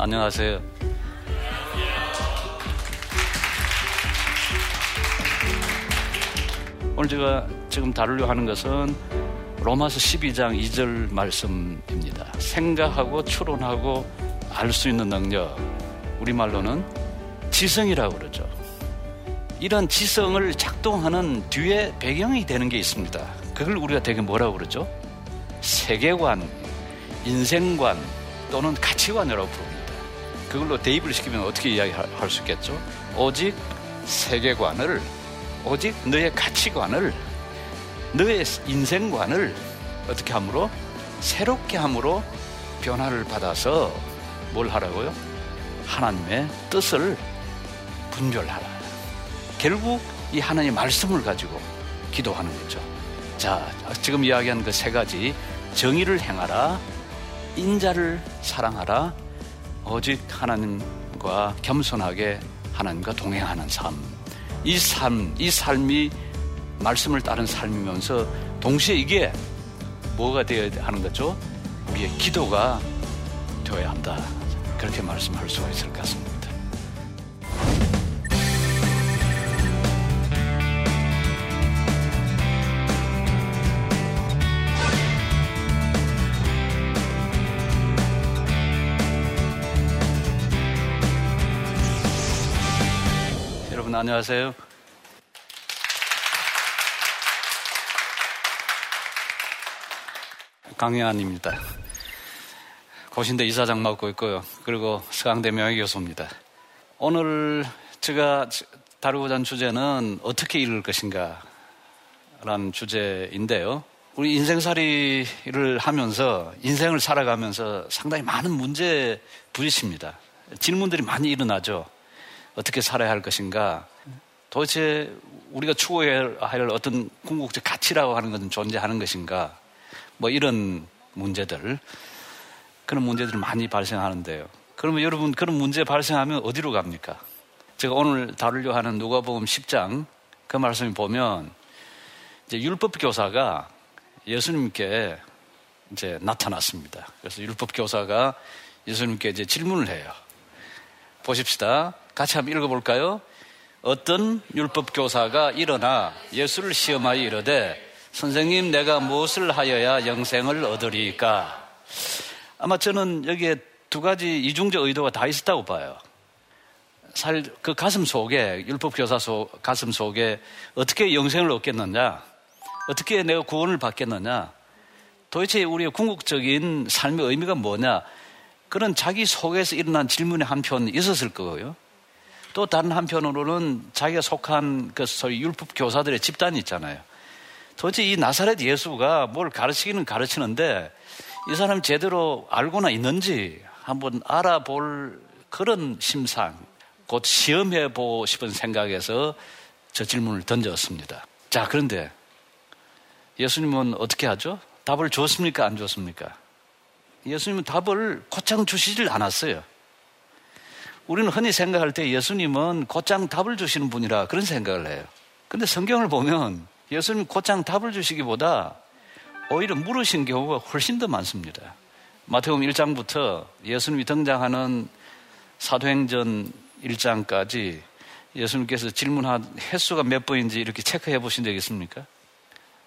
안녕하세요. 오늘 제가 지금 다루려 하는 것은 로마서 12장 2절 말씀입니다. 생각하고 추론하고 알 수 있는 능력. 우리말로는 지성이라고 그러죠. 이런 지성을 작동하는 뒤에 배경이 되는 게 있습니다. 그걸 우리가 되게 뭐라고 그러죠? 세계관, 인생관 또는 가치관이라고 부릅니다. 그걸로 대입을 시키면 어떻게 이야기할 수 있겠죠? 오직 세계관을 오직 너의 가치관을 너의 인생관을 어떻게 함으로 새롭게 함으로 변화를 받아서 뭘 하라고요? 하나님의 뜻을 분별하라. 결국 이 하나님의 말씀을 가지고 기도하는 거죠. 자, 지금 이야기한 그 세 가지 정의를 행하라, 인자를 사랑하라, 오직 하나님과 겸손하게 하나님과 동행하는 삶. 이 삶, 이 삶이 말씀을 따른 삶이면서 동시에 이게 뭐가 되어야 하는 거죠? 우리의 기도가 되어야 한다. 그렇게 말씀할 수가 있을 것 같습니다. 안녕하세요. 강혜안입니다. 고신대 이사장 맡고 있고요. 그리고 서강대 명예 교수입니다. 오늘 제가 다루고자 하는 주제는 어떻게 이룰 것인가 라는 주제인데요. 우리 인생살이를 하면서 인생을 살아가면서 상당히 많은 문제 부딪힙니다. 질문들이 많이 일어나죠. 어떻게 살아야 할 것인가. 도대체 우리가 추구해야 할 어떤 궁극적 가치라고 하는 것은 존재하는 것인가. 뭐 이런 문제들. 그런 문제들이 많이 발생하는데요. 그러면 여러분 그런 문제 발생하면 어디로 갑니까? 제가 오늘 다루려 하는 누가복음 10장 그 말씀을 보면 이제 율법 교사가 예수님께 이제 나타났습니다. 그래서 율법 교사가 예수님께 이제 질문을 해요. 보십시다. 같이 한번 읽어볼까요? 어떤 율법 교사가 일어나 예수를 시험하여 이르되 선생님 내가 무엇을 하여야 영생을 얻으리까? 아마 저는 여기에 두 가지 이중적 의도가 다 있었다고 봐요. 살, 그 가슴 속에, 율법 교사 속, 가슴 속에 어떻게 영생을 얻겠느냐? 어떻게 내가 구원을 받겠느냐? 도대체 우리의 궁극적인 삶의 의미가 뭐냐? 그런 자기 속에서 일어난 질문의 한편 있었을 거고요. 또 다른 한편으로는 자기가 속한 그 소위 율법 교사들의 집단이 있잖아요. 도대체 이 나사렛 예수가 뭘 가르치기는 가르치는데 이 사람 제대로 알고나 있는지 한번 알아볼 그런 심상, 곧 시험해 보고 싶은 생각에서 저 질문을 던졌습니다. 자, 그런데 예수님은 어떻게 하죠? 답을 줬습니까? 안 줬습니까? 예수님은 답을 곧장 주시질 않았어요. 우리는 흔히 생각할 때 예수님은 곧장 답을 주시는 분이라 그런 생각을 해요. 근데 성경을 보면 예수님 곧장 답을 주시기보다 오히려 물으신 경우가 훨씬 더 많습니다. 마태복음 1장부터 예수님이 등장하는 사도행전 1장까지 예수님께서 질문한 횟수가 몇 번인지 이렇게 체크해 보신 적 있습니까?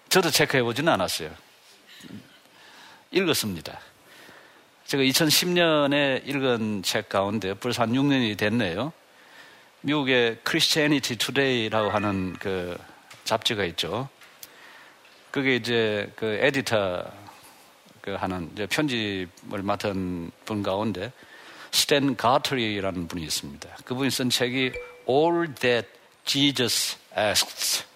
저도 체크해 보지는 않았어요. 읽었습니다. 제가 2010년에 읽은 책 가운데 벌써 한 6년이 됐네요. 미국의 Christianity Today라고 하는 그 잡지가 있죠. 그게 이제 그 에디터 그 하는 이제 편집을 맡은 분 가운데 스탠 가트리라는 분이 있습니다. 그분이 쓴 책이 All That Jesus Asks.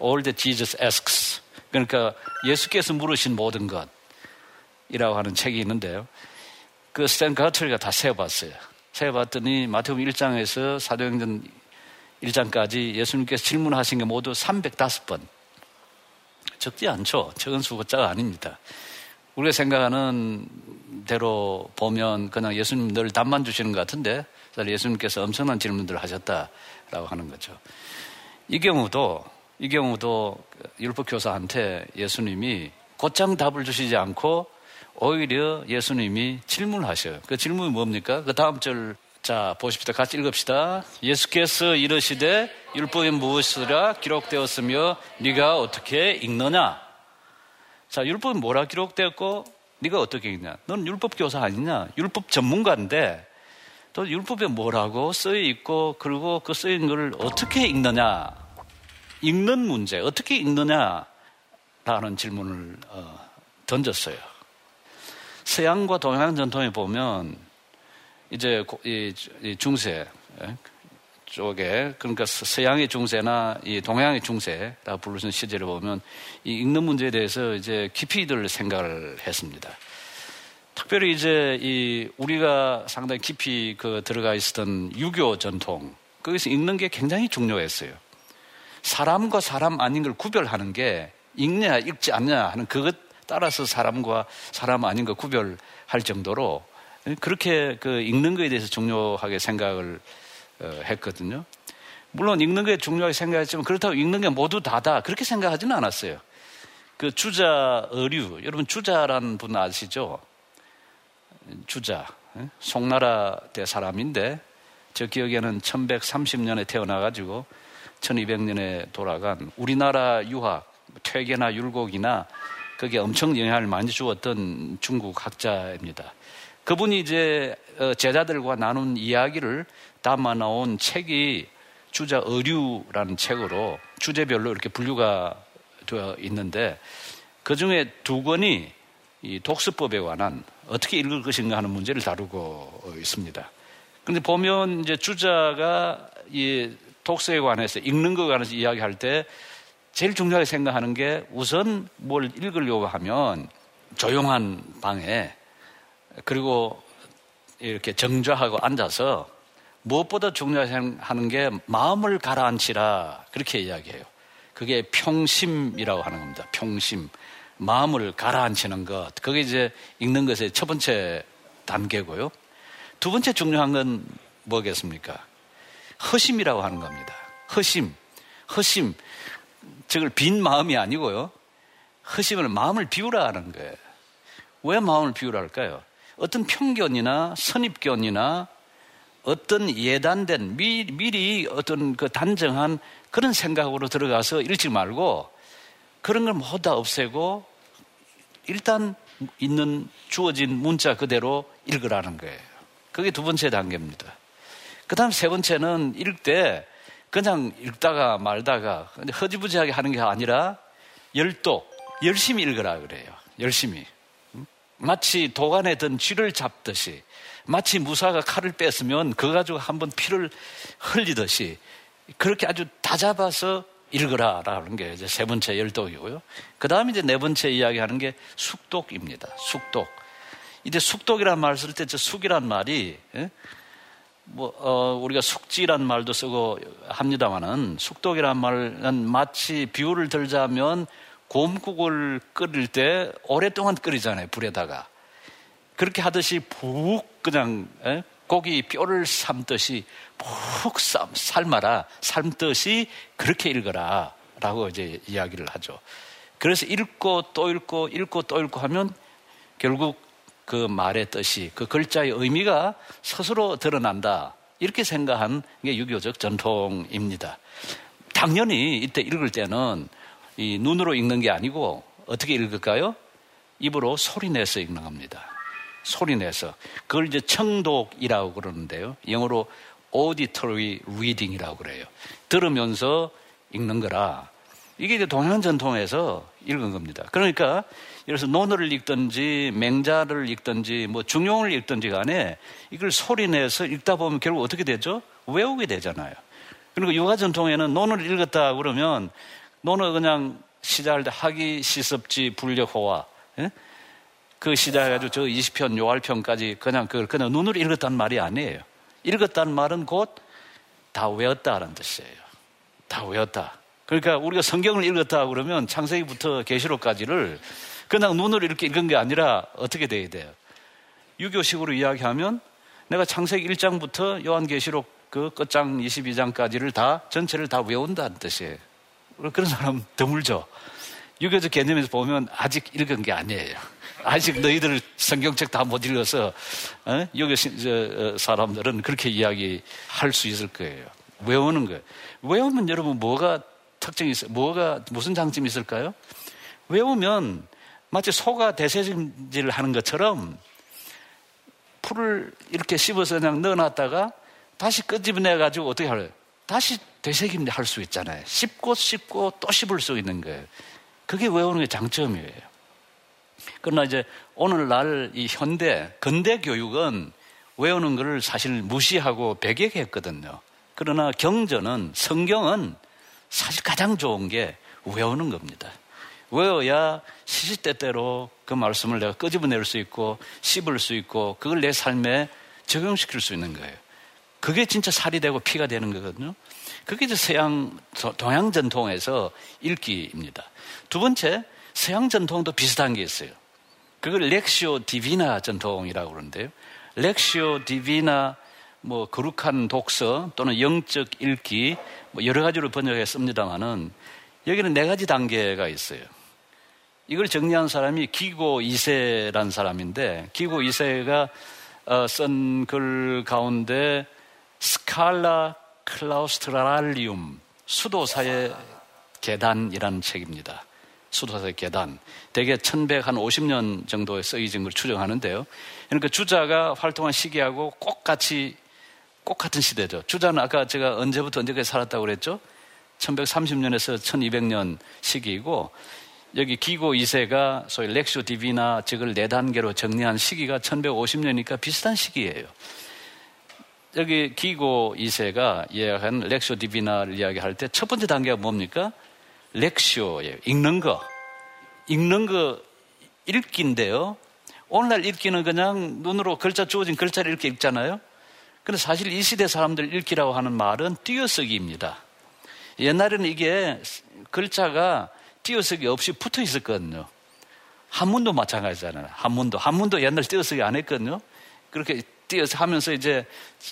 All That Jesus Asks. 그러니까 예수께서 물으신 모든 것이라고 하는 책이 있는데요. 그 스탠 가트리가 다 세어봤어요. 세어봤더니 마태복음 1장에서 사도행전 1장까지 예수님께서 질문하신 게 모두 305번. 적지 않죠. 적은 수고자가 아닙니다. 우리가 생각하는 대로 보면 그냥 예수님 늘 답만 주시는 것 같은데 예수님께서 엄청난 질문들을 하셨다라고 하는 거죠. 이 경우도 이 경우도 율법 교사한테 예수님이 곧장 답을 주시지 않고 오히려 예수님이 질문하셔요. 그 질문이 뭡니까? 그 다음 절, 자, 보십시다. 같이 읽읍시다. 예수께서 이르시되 율법에 무엇이라 기록되었으며 네가 어떻게 읽느냐? 자, 율법은 뭐라 기록되었고 네가 어떻게 읽냐? 넌 율법 교사 아니냐? 율법 전문가인데 또 율법에 뭐라고 쓰여 있고 그리고 그 있는 걸 어떻게 읽느냐? 읽는 문제, 어떻게 읽느냐? 라는 질문을 어, 던졌어요. 서양과 동양 전통에 보면 이제 이 중세 예, 쪽에 그러니까 서양의 중세나 이 동양의 중세라 부르는 시제를 보면 이 읽는 문제에 대해서 이제 깊이들 생각을 했습니다. 특별히 이제 이 우리가 상당히 깊이 그 들어가 있었던 유교 전통 거기서 읽는 게 굉장히 중요했어요. 사람과 사람 아닌 걸 구별하는 게 읽냐 읽지 않냐 하는 그것 따라서 사람과 사람 아닌 거 구별할 정도로 그렇게 그 읽는 거에 대해서 중요하게 생각을 어, 했거든요. 물론 읽는 게 중요하게 생각했지만 그렇다고 읽는 게 모두 다다 그렇게 생각하지는 않았어요. 그 주자 어류 여러분 주자라는 분 아시죠? 주자 예? 송나라 때 사람인데 저 기억에는 1130년에 태어나가지고 1200년에 돌아간 우리나라 유학 퇴계나 율곡이나 그게 엄청 영향을 많이 주었던 중국 학자입니다. 그분이 이제 어, 제자들과 나눈 이야기를 담아 나온 책이 주자 어류라는 책으로 주제별로 이렇게 분류가 되어 있는데 그 중에 두 권이 이 독서법에 관한 어떻게 읽을 것인가 하는 문제를 다루고 있습니다. 그런데 보면 이제 주자가 이 독서에 관해서 읽는 것에 관해서 이야기할 때 제일 중요하게 생각하는 게 우선 뭘 읽으려고 하면 조용한 방에 그리고 이렇게 정좌하고 앉아서 무엇보다 중요하게 하는 게 마음을 가라앉히라 그렇게 이야기해요. 그게 평심이라고 하는 겁니다. 평심. 마음을 가라앉히는 것. 그게 이제 읽는 것의 첫 번째 단계고요. 두 번째 중요한 건 뭐겠습니까? 허심이라고 하는 겁니다. 허심. 허심. 즉을 빈 마음이 아니고요. 허심을 마음을 비우라 하는 거예요. 왜 마음을 비우라 할까요? 어떤 편견이나 선입견이나 어떤 예단된 미, 미리 어떤 그 단정한 그런 생각으로 들어가서 읽지 말고 그런 걸 모두 다 없애고 일단 있는 주어진 문자 그대로 읽으라는 거예요. 그게 두 번째 단계입니다. 그 다음 세 번째는 읽을 때 그냥 읽다가 말다가 허지부지하게 하는 게 아니라 열독, 열심히 읽으라 그래요. 열심히. 마치 도간에 든 쥐를 잡듯이 마치 무사가 칼을 뺐으면 그거 가지고 한번 피를 흘리듯이 그렇게 아주 다 잡아서 읽으라라는 게 이제 세 번째 열독이고요. 그 다음에 이제 네 번째 이야기하는 게 숙독입니다. 숙독. 이제 숙독이란 말 쓸 때 저 숙이란 말이 예? 뭐, 어, 우리가 숙지란 말도 쓰고 합니다만은 숙독이란 말은 마치 비유를 들자면 곰국을 끓일 때 오랫동안 끓이잖아요, 불에다가. 그렇게 하듯이 푹 그냥 에? 고기 뼈를 삶듯이 푹 삶, 삶아라, 삶듯이 그렇게 읽어라. 라고 이제 이야기를 하죠. 그래서 읽고 또 읽고 읽고 또 읽고 하면 결국 그 말의 뜻이 그 글자의 의미가 스스로 드러난다. 이렇게 생각한 게 유교적 전통입니다. 당연히 이때 읽을 때는 이 눈으로 읽는 게 아니고 어떻게 읽을까요? 입으로 소리내서 읽는 겁니다. 소리내서. 그걸 이제 청독이라고 그러는데요. 영어로 auditory reading이라고 그래요. 들으면서 읽는 거라. 이게 이제 동양 전통에서 읽은 겁니다. 그러니까 들어서 논어를 읽든지 맹자를 읽든지 뭐 중용을 읽든지 간에 이걸 소리내서 읽다 보면 결국 어떻게 되죠? 외우게 되잖아요. 그리고 유가 전통에는 논어를 읽었다 그러면 논어 그냥 시작할 때 하기 시습지 불력호화 예? 그 시작해가지고 저 20편 요할편까지 그냥 그걸 그냥 눈으로 읽었단 말이 아니에요. 읽었다는 말은 곧 다 외웠다라는 뜻이에요. 다 외웠다. 그러니까 우리가 성경을 읽었다 그러면 창세기부터 계시록까지를 그냥 눈으로 이렇게 읽은 게 아니라 어떻게 돼야 돼요? 유교식으로 이야기하면 내가 창세기 1장부터 요한계시록 그 끝장 22장까지를 다 전체를 다 외운다는 뜻이에요. 그런 사람 드물죠. 유교적 개념에서 보면 아직 읽은 게 아니에요. 아직 너희들 성경책 다 못 읽어서 어? 여기 어, 사람들은 그렇게 이야기할 수 있을 거예요. 외우는 거예요. 외우면 여러분 뭐가 특징이 있어요? 뭐가 무슨 장점이 있을까요? 외우면 마치 소가 대세질을 하는 것처럼 풀을 이렇게 씹어서 그냥 넣어놨다가 다시 끄집어내 가지고 어떻게 할래요? 다시 되새김 할수 있잖아요. 씹고 씹고 또 씹을 수 있는 거예요. 그게 외우는 게 장점이에요. 그러나 이제 오늘날 이 현대, 근대 교육은 외우는 것을 사실 무시하고 배격했거든요. 그러나 경전은, 성경은 사실 가장 좋은 게 외우는 겁니다. 외워야 시시때때로 그 말씀을 내가 끄집어낼 수 있고 씹을 수 있고 그걸 내 삶에 적용시킬 수 있는 거예요. 그게 진짜 살이 되고 피가 되는 거거든요. 그게 이제 서양, 동양 전통에서 읽기입니다. 두 번째, 서양 전통도 비슷한 게 있어요. 그걸 렉시오 디비나 전통이라고 그러는데요. 렉시오 디비나 뭐 거룩한 독서 또는 영적 읽기 뭐 여러 가지로 번역했습니다만은 여기는 네 가지 단계가 있어요. 이걸 정리한 사람이 기고 이세란 사람인데 기고 이세가 어, 쓴글 가운데 스칼라 클라우스트랄리움 수도사의 계단이라는 책입니다. 수도사의 계단. 대개 1150년 정도에 쓰여진 걸 추정하는데요. 그러니까 주자가 활동한 시기하고 꼭 같이 꼭 같은 시대죠. 주자는 아까 제가 언제부터 언제까지 살았다고 그랬죠? 1130년에서 1200년 시기이고 여기 기고 2세가 소위 렉쇼 디비나 즉을 네 단계로 정리한 시기가 1150년이니까 비슷한 시기예요. 여기 기고 2세가 이야기한 렉쇼 디비나를 이야기할 때 첫 번째 단계가 뭡니까? 렉쇼예요. 읽는 거. 읽는 거 읽기인데요. 오늘날 읽기는 그냥 눈으로 글자 주어진 글자를 읽게 읽잖아요. 근데 사실 이 시대 사람들 읽기라고 하는 말은 띄어쓰기입니다. 옛날에는 이게 글자가 띄어쓰기 없이 붙어 있었거든요. 한문도 마찬가지잖아요. 한문도. 한문도 옛날 띄어쓰기 안 했거든요. 그렇게 띄어서 하면서 이제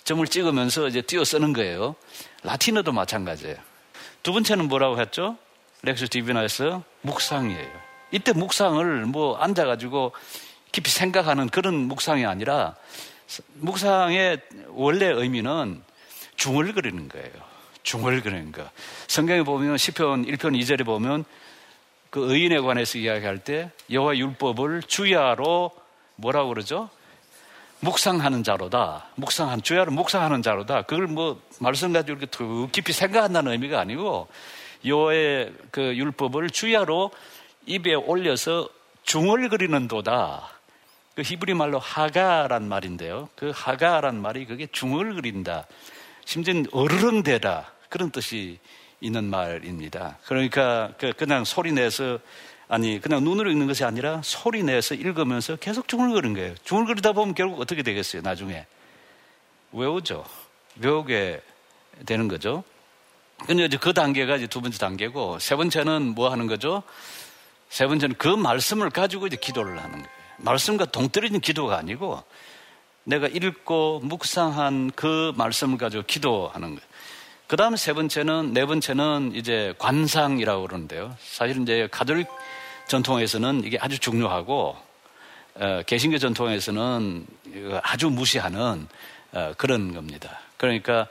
점을 찍으면서 이제 띄어 쓰는 거예요. 라틴어도 마찬가지예요. 두 번째는 뭐라고 했죠? 렉스 디비나에서 묵상이에요. 이때 묵상을 뭐 앉아가지고 깊이 생각하는 그런 묵상이 아니라 묵상의 원래 의미는 중얼거리는 거예요. 중얼거리는 거. 성경에 보면 10편 1편 2절에 보면 그 의인에 관해서 이야기할 때 여호와 율법을 주야로 뭐라고 그러죠? 묵상하는 자로다. 묵상한 주야로 묵상하는 자로다. 그걸 뭐 말씀 가지고 이렇게 더 깊이 생각한다는 의미가 아니고 여호와의 그 율법을 주야로 입에 올려서 중얼거리는 도다. 그 히브리 말로 하가란 말인데요. 그 하가란 말이 그게 중얼거린다. 심지어 어르렁대다. 그런 뜻이 있는 말입니다. 그러니까 그 그냥 소리 내서 아니 그냥 눈으로 읽는 것이 아니라 소리 내서 읽으면서 계속 중얼거리는 거예요. 중얼거리다 보면 결국 어떻게 되겠어요? 나중에 외우죠. 외우게 되는 거죠. 근데 이제 그 단계가 이제 두 번째 단계고 세 번째는 뭐 하는 거죠? 세 번째는 그 말씀을 가지고 이제 기도를 하는 거예요. 말씀과 동떨어진 기도가 아니고 내가 읽고 묵상한 그 말씀을 가지고 기도하는 거예요. 그 다음 세 번째는, 네 번째는 이제 관상이라고 그러는데요. 사실 이제 가톨릭 전통에서는 이게 아주 중요하고, 어, 개신교 전통에서는 아주 무시하는 어, 그런 겁니다. 그러니까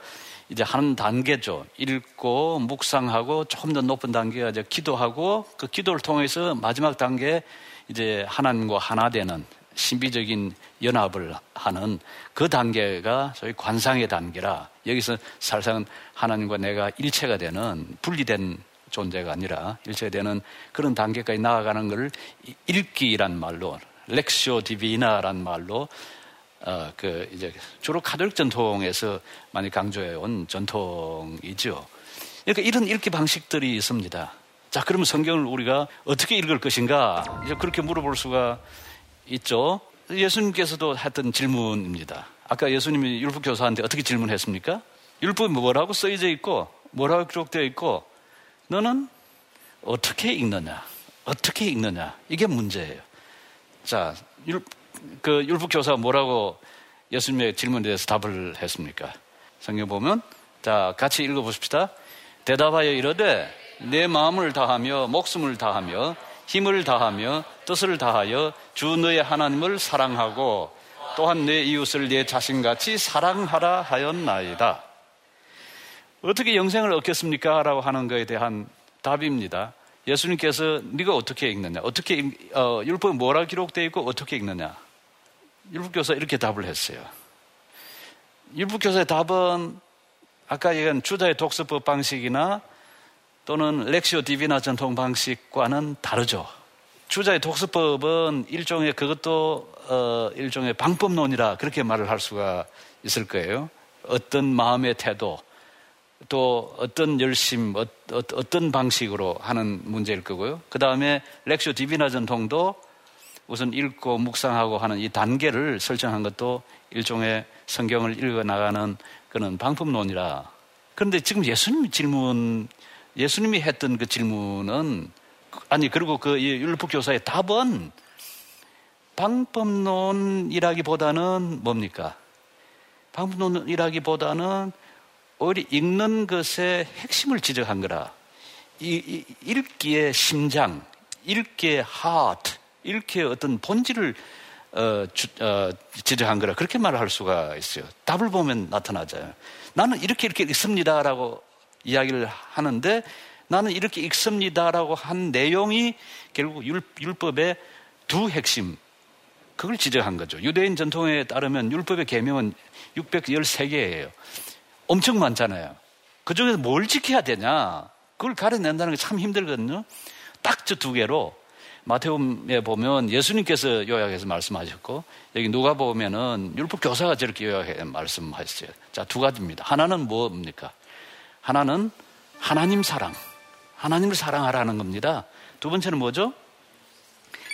이제 한 단계죠. 읽고 묵상하고 조금 더 높은 단계가 이제 기도하고 그 기도를 통해서 마지막 단계 이제 하나님과 하나 되는 신비적인 연합을 하는 그 단계가 소위 관상의 단계라 여기서 살상 하나님과 내가 일체가 되는 분리된 존재가 아니라 일체되는 그런 단계까지 나아가는 것을 읽기란 말로 렉시오 디비나란 말로 어, 그 이제 주로 카톨릭 전통에서 많이 강조해 온 전통이죠. 그러니까 이런 읽기 방식들이 있습니다. 자, 그러면 성경을 우리가 어떻게 읽을 것인가? 이제 그렇게 물어볼 수가 있죠. 예수님께서도 했던 질문입니다. 아까 예수님이 율법 교사한테 어떻게 질문했습니까? 율법이 뭐라고 써져 있고 뭐라고 기록되어 있고 너는 어떻게 읽느냐? 어떻게 읽느냐? 이게 문제예요. 자, 율, 그 율법 교사가 뭐라고 예수님의 질문에 대해서 답을 했습니까? 성경 보면 자, 같이 읽어 보십시다. 대답하여 이르되 내 마음을 다하며 목숨을 다하며 힘을 다하며 뜻을 다하여 주 너의 하나님을 사랑하고 또한 내 이웃을 내 자신같이 사랑하라 하였나이다. 어떻게 영생을 얻겠습니까? 라고 하는 것에 대한 답입니다. 예수님께서 네가 어떻게 읽느냐? 어떻게 어, 율법에 뭐라 기록되어 있고 어떻게 읽느냐? 율법교사 이렇게 답을 했어요. 율법교사의 답은 아까 얘기한 주자의 독서법 방식이나 또는 렉시오 디비나 전통 방식과는 다르죠. 주자의 독서법은 일종의 그것도 어, 일종의 방법론이라 그렇게 말을 할 수가 있을 거예요. 어떤 마음의 태도, 또 어떤 열심, 어, 떤 방식으로 하는 문제일 거고요. 그 다음에 렉시오 디비나 전통도 우선 읽고 묵상하고 하는 이 단계를 설정한 것도 일종의 성경을 읽어 나가는 그런 방법론이라. 그런데 지금 예수님 질문, 예수님이 했던 그 질문은 아니 그리고 그 율법 교사의 답은 방법론이라기보다는 뭡니까? 방법론이라기보다는 오히려 읽는 것의 핵심을 지적한 거라. 이, 이, 읽기의 심장, 읽기의 하트, 읽기의 어떤 본질을 어, 주, 어, 지적한 거라. 그렇게 말을 할 수가 있어요. 답을 보면 나타나잖아요. 나는 이렇게 이렇게 읽습니다라고 이야기를 하는데 나는 이렇게 읽습니다라고 한 내용이 결국 율, 율법의 두 핵심, 그걸 지적한 거죠. 유대인 전통에 따르면 율법의 계명은 613개예요. 엄청 많잖아요. 그 중에서 뭘 지켜야 되냐? 그걸 가려낸다는 게 참 힘들거든요. 딱 저 두 개로 마태복음에 보면 예수님께서 요약해서 말씀하셨고 여기 누가 보면은 율법 교사가 저렇게 요약해 말씀하셨어요. 자, 두 가지입니다. 하나는 뭡니까? 하나는 하나님 사랑. 하나님을 사랑하라는 겁니다. 두 번째는 뭐죠?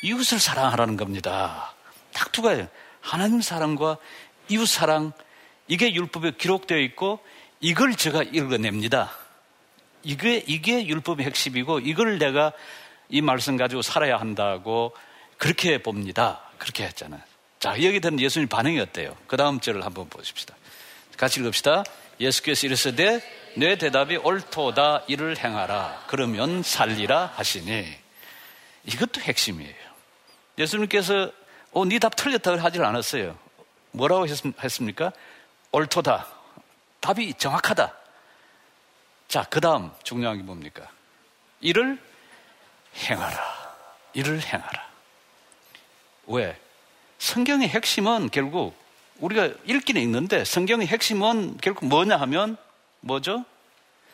이웃을 사랑하라는 겁니다. 딱 두 가지. 하나님 사랑과 이웃 사랑 이게 율법에 기록되어 있고 이걸 제가 읽어냅니다. 이게, 이게 율법의 핵심이고 이걸 내가 이 말씀 가지고 살아야 한다고 그렇게 봅니다. 그렇게 했잖아요. 자, 여기 듣는 예수님 반응이 어때요? 그 다음 절을 한번 보십시다. 같이 읽읍시다. 예수께서 이르시되 내 대답이 옳도다 이를 행하라. 그러면 살리라 하시니 이것도 핵심이에요. 예수님께서 어, 네 답 틀렸다고 하질 않았어요. 뭐라고 했습니까? 옳도다. 답이 정확하다. 자, 그 다음 중요한 게 뭡니까? 이를 행하라. 이를 행하라. 왜? 성경의 핵심은 결국 우리가 읽기는 읽는데 성경의 핵심은 결국 뭐냐 하면 뭐죠?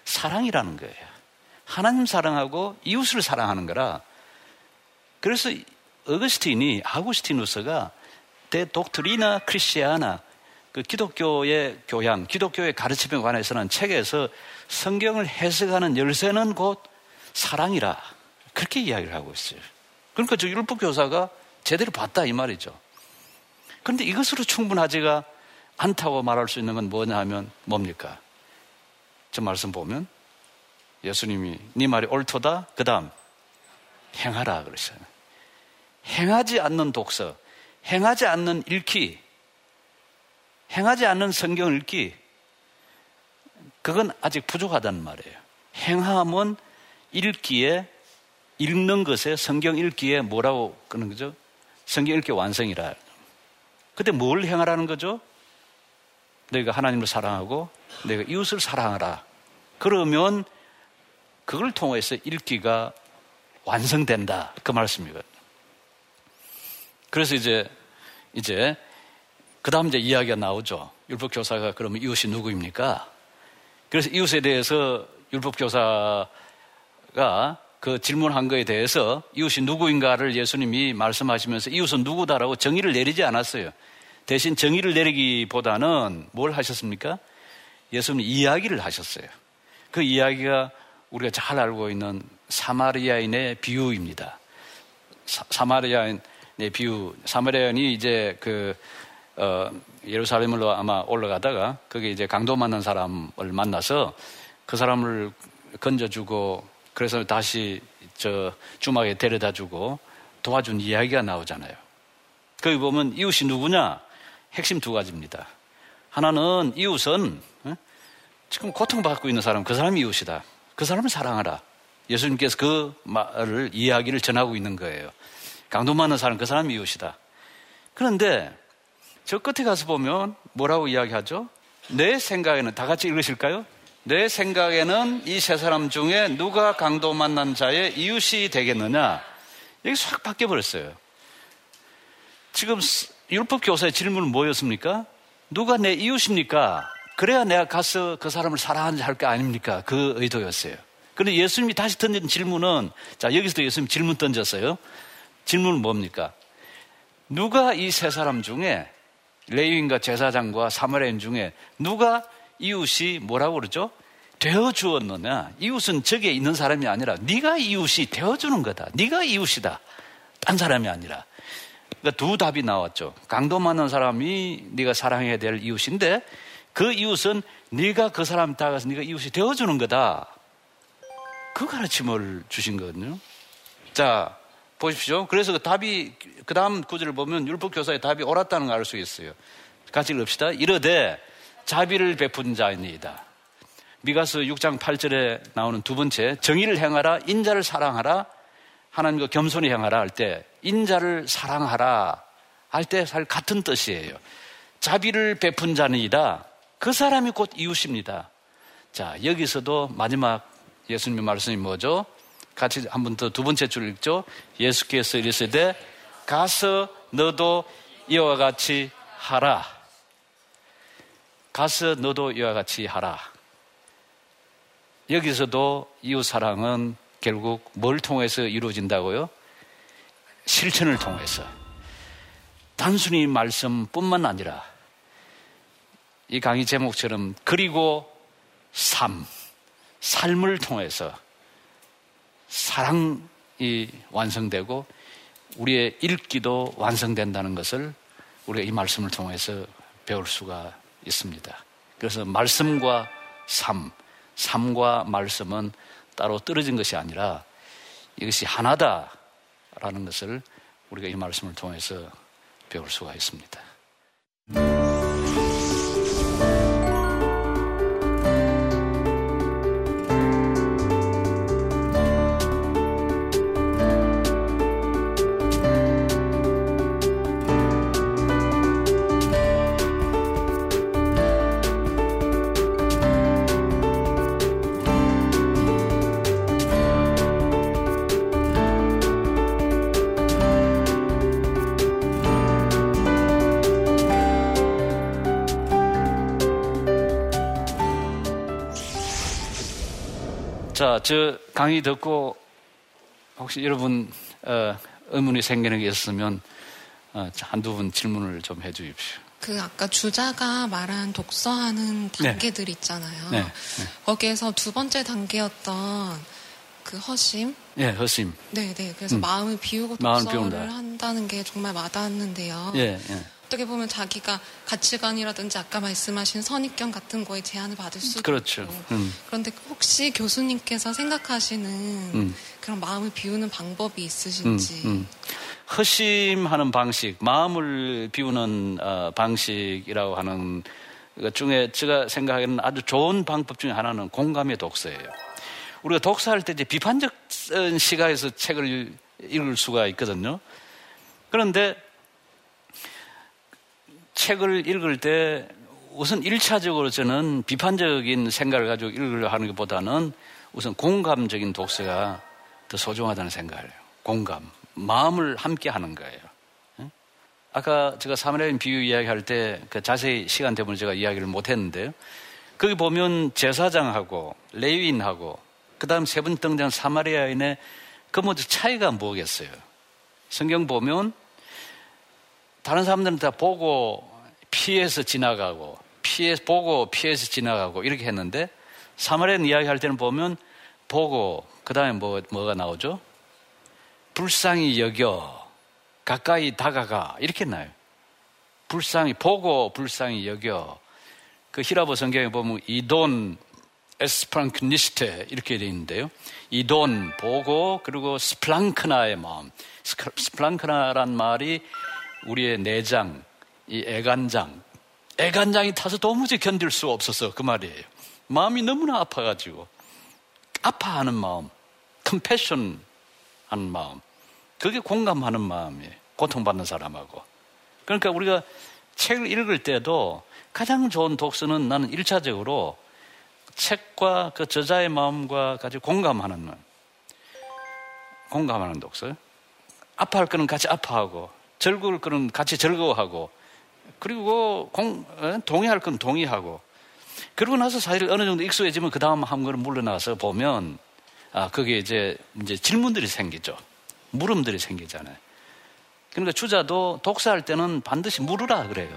사랑이라는 거예요. 하나님 사랑하고 이웃을 사랑하는 거라. 그래서 어거스틴이 아구스티누스가 대 독트리나 크리시아나 그 기독교의 교양, 기독교의 가르침에 관해서는 책에서 성경을 해석하는 열쇠는 곧 사랑이라 그렇게 이야기를 하고 있어요. 그러니까 저 율법 교사가 제대로 봤다 이 말이죠. 그런데 이것으로 충분하지가 않다고 말할 수 있는 건 뭐냐 하면 뭡니까? 저 말씀 보면 예수님이 네 말이 옳도다. 그 다음 행하라 그러잖아요. 행하지 않는 독서, 행하지 않는 읽기, 행하지 않는 성경 읽기, 그건 아직 부족하다는 말이에요. 행함은 읽기에, 읽는 것에 성경 읽기에 뭐라고 끄는 거죠? 성경 읽기 완성이라. 근데 뭘 행하라는 거죠? 너희가 하나님을 사랑하고 내가 이웃을 사랑하라. 그러면 그걸 통해서 읽기가 완성된다. 그 말씀이거든요. 그래서 이제, 이제 그 다음 이제 이야기가 나오죠. 율법교사가 그러면 이웃이 누구입니까? 그래서 이웃에 대해서 율법교사가 그 질문한 거에 대해서 이웃이 누구인가를 예수님이 말씀하시면서 이웃은 누구다라고 정의를 내리지 않았어요. 대신 정의를 내리기보다는 뭘 하셨습니까? 예수님 이야기를 하셨어요. 그 이야기가 우리가 잘 알고 있는 사마리아인의 비유입니다. 사, 마리아인의 비유. 사마리아인이 이제 그 어, 예루살렘으로 아마 올라가다가 거기 이제 강도 만난 사람을 만나서 그 사람을 건져주고 그래서 다시 저 주막에 데려다 주고 도와준 이야기가 나오잖아요. 거기 보면 이웃이 누구냐? 핵심 두 가지입니다. 하나는 이웃은 어? 지금 고통받고 있는 사람, 그 사람이 이웃이다. 그 사람을 사랑하라. 예수님께서 그 말을 이야기를 전하고 있는 거예요. 강도 맞는 사람 그 사람이 이웃이다. 그런데 저 끝에 가서 보면 뭐라고 이야기하죠? 내 생각에는 다 같이 읽으실까요? 내 생각에는 이 세 사람 중에 누가 강도 만난 자의 이웃이 되겠느냐? 여기 싹 바뀌어 버렸어요. 지금 율법 교사의 질문은 뭐였습니까? 누가 내 이웃입니까? 그래야 내가 가서 그 사람을 사랑하는지 할거 아닙니까? 그 의도였어요. 그런데 예수님이 다시 던진 질문은, 자, 여기서도 예수님 질문 던졌어요. 질문은 뭡니까? 누가 이 세 사람 중에 레위인과 제사장과 사마리아인 중에 누가 이웃이 뭐라고 그러죠? 되어 주었느냐? 이웃은 저기에 있는 사람이 아니라 네가 이웃이 되어 주는 거다. 네가 이웃이다. 딴 사람이 아니라. 그러니까 두 답이 나왔죠. 강도 많은 사람이 네가 사랑해야 될 이웃인데 그 이웃은 네가 그 사람 다가서 네가 이웃이 되어 주는 거다. 그 가르침을 주신 거거든요. 자, 보십시오. 그래서 그 답이 그 다음 구절을 보면 율법 교사의 답이 옳았다는 걸 알 수 있어요. 같이 읽읍시다. 이르되 자비를 베푼 자입니다. 미가스 6장 8절에 나오는 두 번째 정의를 행하라 인자를 사랑하라 하나님과 겸손히 행하라 할 때 인자를 사랑하라 할 때 살 같은 뜻이에요. 자비를 베푼 자니이다. 그 사람이 곧 이웃입니다. 자 여기서도 마지막 예수님의 말씀이 뭐죠? 같이 한 번 더 두 번째 줄 읽죠. 예수께서 이르시되 가서 너도 이와 같이 하라. 가서 너도 이와 같이 하라. 여기서도 이웃 사랑은 결국 뭘 통해서 이루어진다고요? 실천을 통해서. 단순히 말씀뿐만 아니라 이 강의 제목처럼 그리고 삶, 삶을 통해서 사랑이 완성되고 우리의 읽기도 완성된다는 것을 우리가 이 말씀을 통해서 배울 수가 있습니다. 그래서 말씀과 삶, 삶과 말씀은 따로 떨어진 것이 아니라 이것이 하나다라는 것을 우리가 이 말씀을 통해서 배울 수가 있습니다. 자, 저 강의 듣고 혹시 여러분 어, 의문이 생기는 게 있으면 어, 한두 분 질문을 좀 해 주십시오. 그 아까 주자가 말한 독서하는 네. 단계들 있잖아요. 네. 네. 거기에서 두 번째 단계였던 그 허심. 예, 허심. 네, 네. 그래서 음. 마음을 비우고 독서를 한다는 게 정말 와닿았는데요. 예, 예. 어떻게 보면 자기가 가치관이라든지 아까 말씀하신 선입견 같은 거에 제한을 받을 수도 그렇죠. 있고 음. 그런데 혹시 교수님께서 생각하시는 음. 그런 마음을 비우는 방법이 있으신지 음, 음. 허심하는 방식, 마음을 비우는 어, 방식이라고 하는 것 중에 제가 생각하기에는 아주 좋은 방법 중에 하나는 공감의 독서예요. 우리가 독서할 때 이제 비판적 시각에서 책을 읽을 수가 있거든요. 그런데 책을 읽을 때 우선 1차적으로 저는 비판적인 생각을 가지고 읽으려 하는 것보다는 우선 공감적인 독서가 더 소중하다는 생각을 해요. 공감. 마음을 함께 하는 거예요. 아까 제가 사마리아인 비유 이야기할 때 그 자세히 시간 때문에 제가 이야기를 못 했는데요. 거기 보면 제사장하고 레위인하고 그 다음 세 번 등장 사마리아인의 그 모두 차이가 뭐겠어요? 성경 보면 다른 사람들은 다 보고 피해서 지나가고 피해 보고 피해서 지나가고 이렇게 했는데 사마리안 이야기할 때는 보면 보고 그 다음에 뭐 뭐가 나오죠? 불쌍히 여겨 가까이 다가가 이렇게 나요. 불쌍히 보고 불쌍히 여겨 그 히라보 성경에 보면 이돈 에스프랑크니스테 이렇게 되어 있는데요. 이돈 보고 그리고 스플랑크나의 마음. 스플랑크나란 말이 우리의 내장, 이 애간장, 애간장이 타서 도무지 견딜 수 없어서 그 말이에요. 마음이 너무나 아파가지고 아파하는 마음. 컴패션 하는 마음. 그게 공감하는 마음이에요. 고통받는 사람하고. 그러니까 우리가 책을 읽을 때도 가장 좋은 독서는 나는 일차적으로 책과 그 저자의 마음과 같이 공감하는 마음. 공감하는 독서. 아파할 거는 같이 아파하고, 즐거울 거는 같이 즐거워하고, 그리고 공, 어, 동의할 건 동의하고, 그러고 나서 사실 어느 정도 익숙해지면 그 다음 한 걸음 물러나서 보면, 아, 그게 이제, 이제 질문들이 생기죠. 물음들이 생기잖아요. 그러니까 주자도 독서할 때는 반드시 물으라 그래요.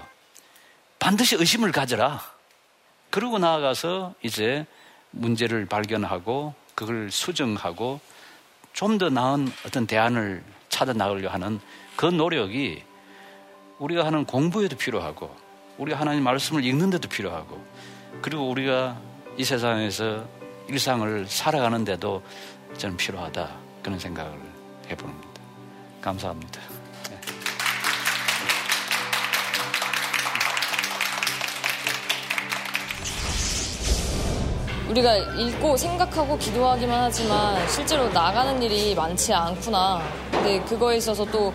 반드시 의심을 가져라. 그러고 나아가서 이제 문제를 발견하고 그걸 수정하고 좀 더 나은 어떤 대안을 찾아 나가려 하는 그 노력이 우리가 하는 공부에도 필요하고 우리가 하나님 말씀을 읽는 데도 필요하고 그리고 우리가 이 세상에서 일상을 살아가는 데도 저는 필요하다 그런 생각을 해봅니다. 감사합니다. 네. 우리가 읽고 생각하고 기도하기만 하지만 실제로 나가는 일이 많지 않구나. 근데 그거에 있어서 또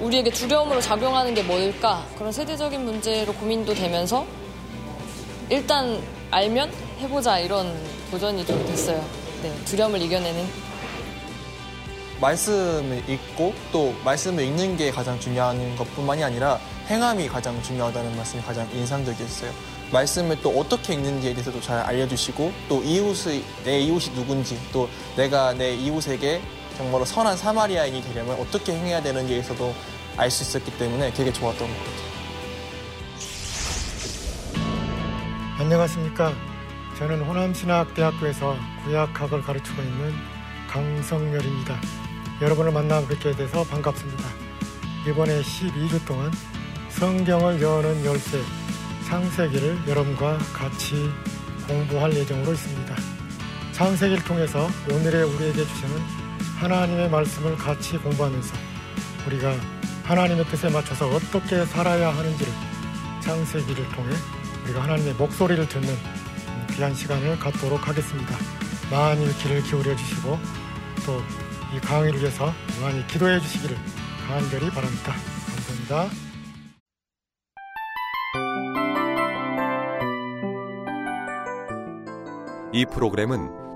우리에게 두려움으로 작용하는 게 뭘까? 그런 세대적인 문제로 고민도 되면서 일단 알면 해보자 이런 도전이 좀 됐어요. 네, 두려움을 이겨내는. 말씀을 읽고 또 말씀을 읽는 게 가장 중요한 것뿐만이 아니라 행함이 가장 중요하다는 말씀이 가장 인상적이었어요. 말씀을 또 어떻게 읽는지에 대해서도 잘 알려주시고 또 이웃의 내 이웃이 누군지 또 내가 내 이웃에게 정말로 선한 사마리아인이 되려면 어떻게 행해야 되는지에 대해서도 알 수 있었기 때문에 되게 좋았던 것 같아요. 안녕하십니까. 저는 호남신학대학교에서 구약학을 가르치고 있는 강성열입니다. 여러분을 만나 뵙게 돼서 반갑습니다. 이번에 12주 동안 성경을 여는 열쇠 창세기를 여러분과 같이 공부할 예정으로 있습니다. 창세기를 통해서 오늘의 우리에게 주시는 하나님의 말씀을 같이 공부하면서 우리가 하나님의 뜻에 맞춰서 어떻게 살아야 하는지를 창세기를 통해 우리가 하나님의 목소리를 듣는 귀한 시간을 갖도록 하겠습니다. 많이 귀를 기울여 주시고 또 이 강의를 위해서 많이 기도해 주시기를 간절히 바랍니다. 감사합니다. 이 프로그램은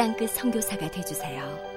땅끝 성교사가 되주세요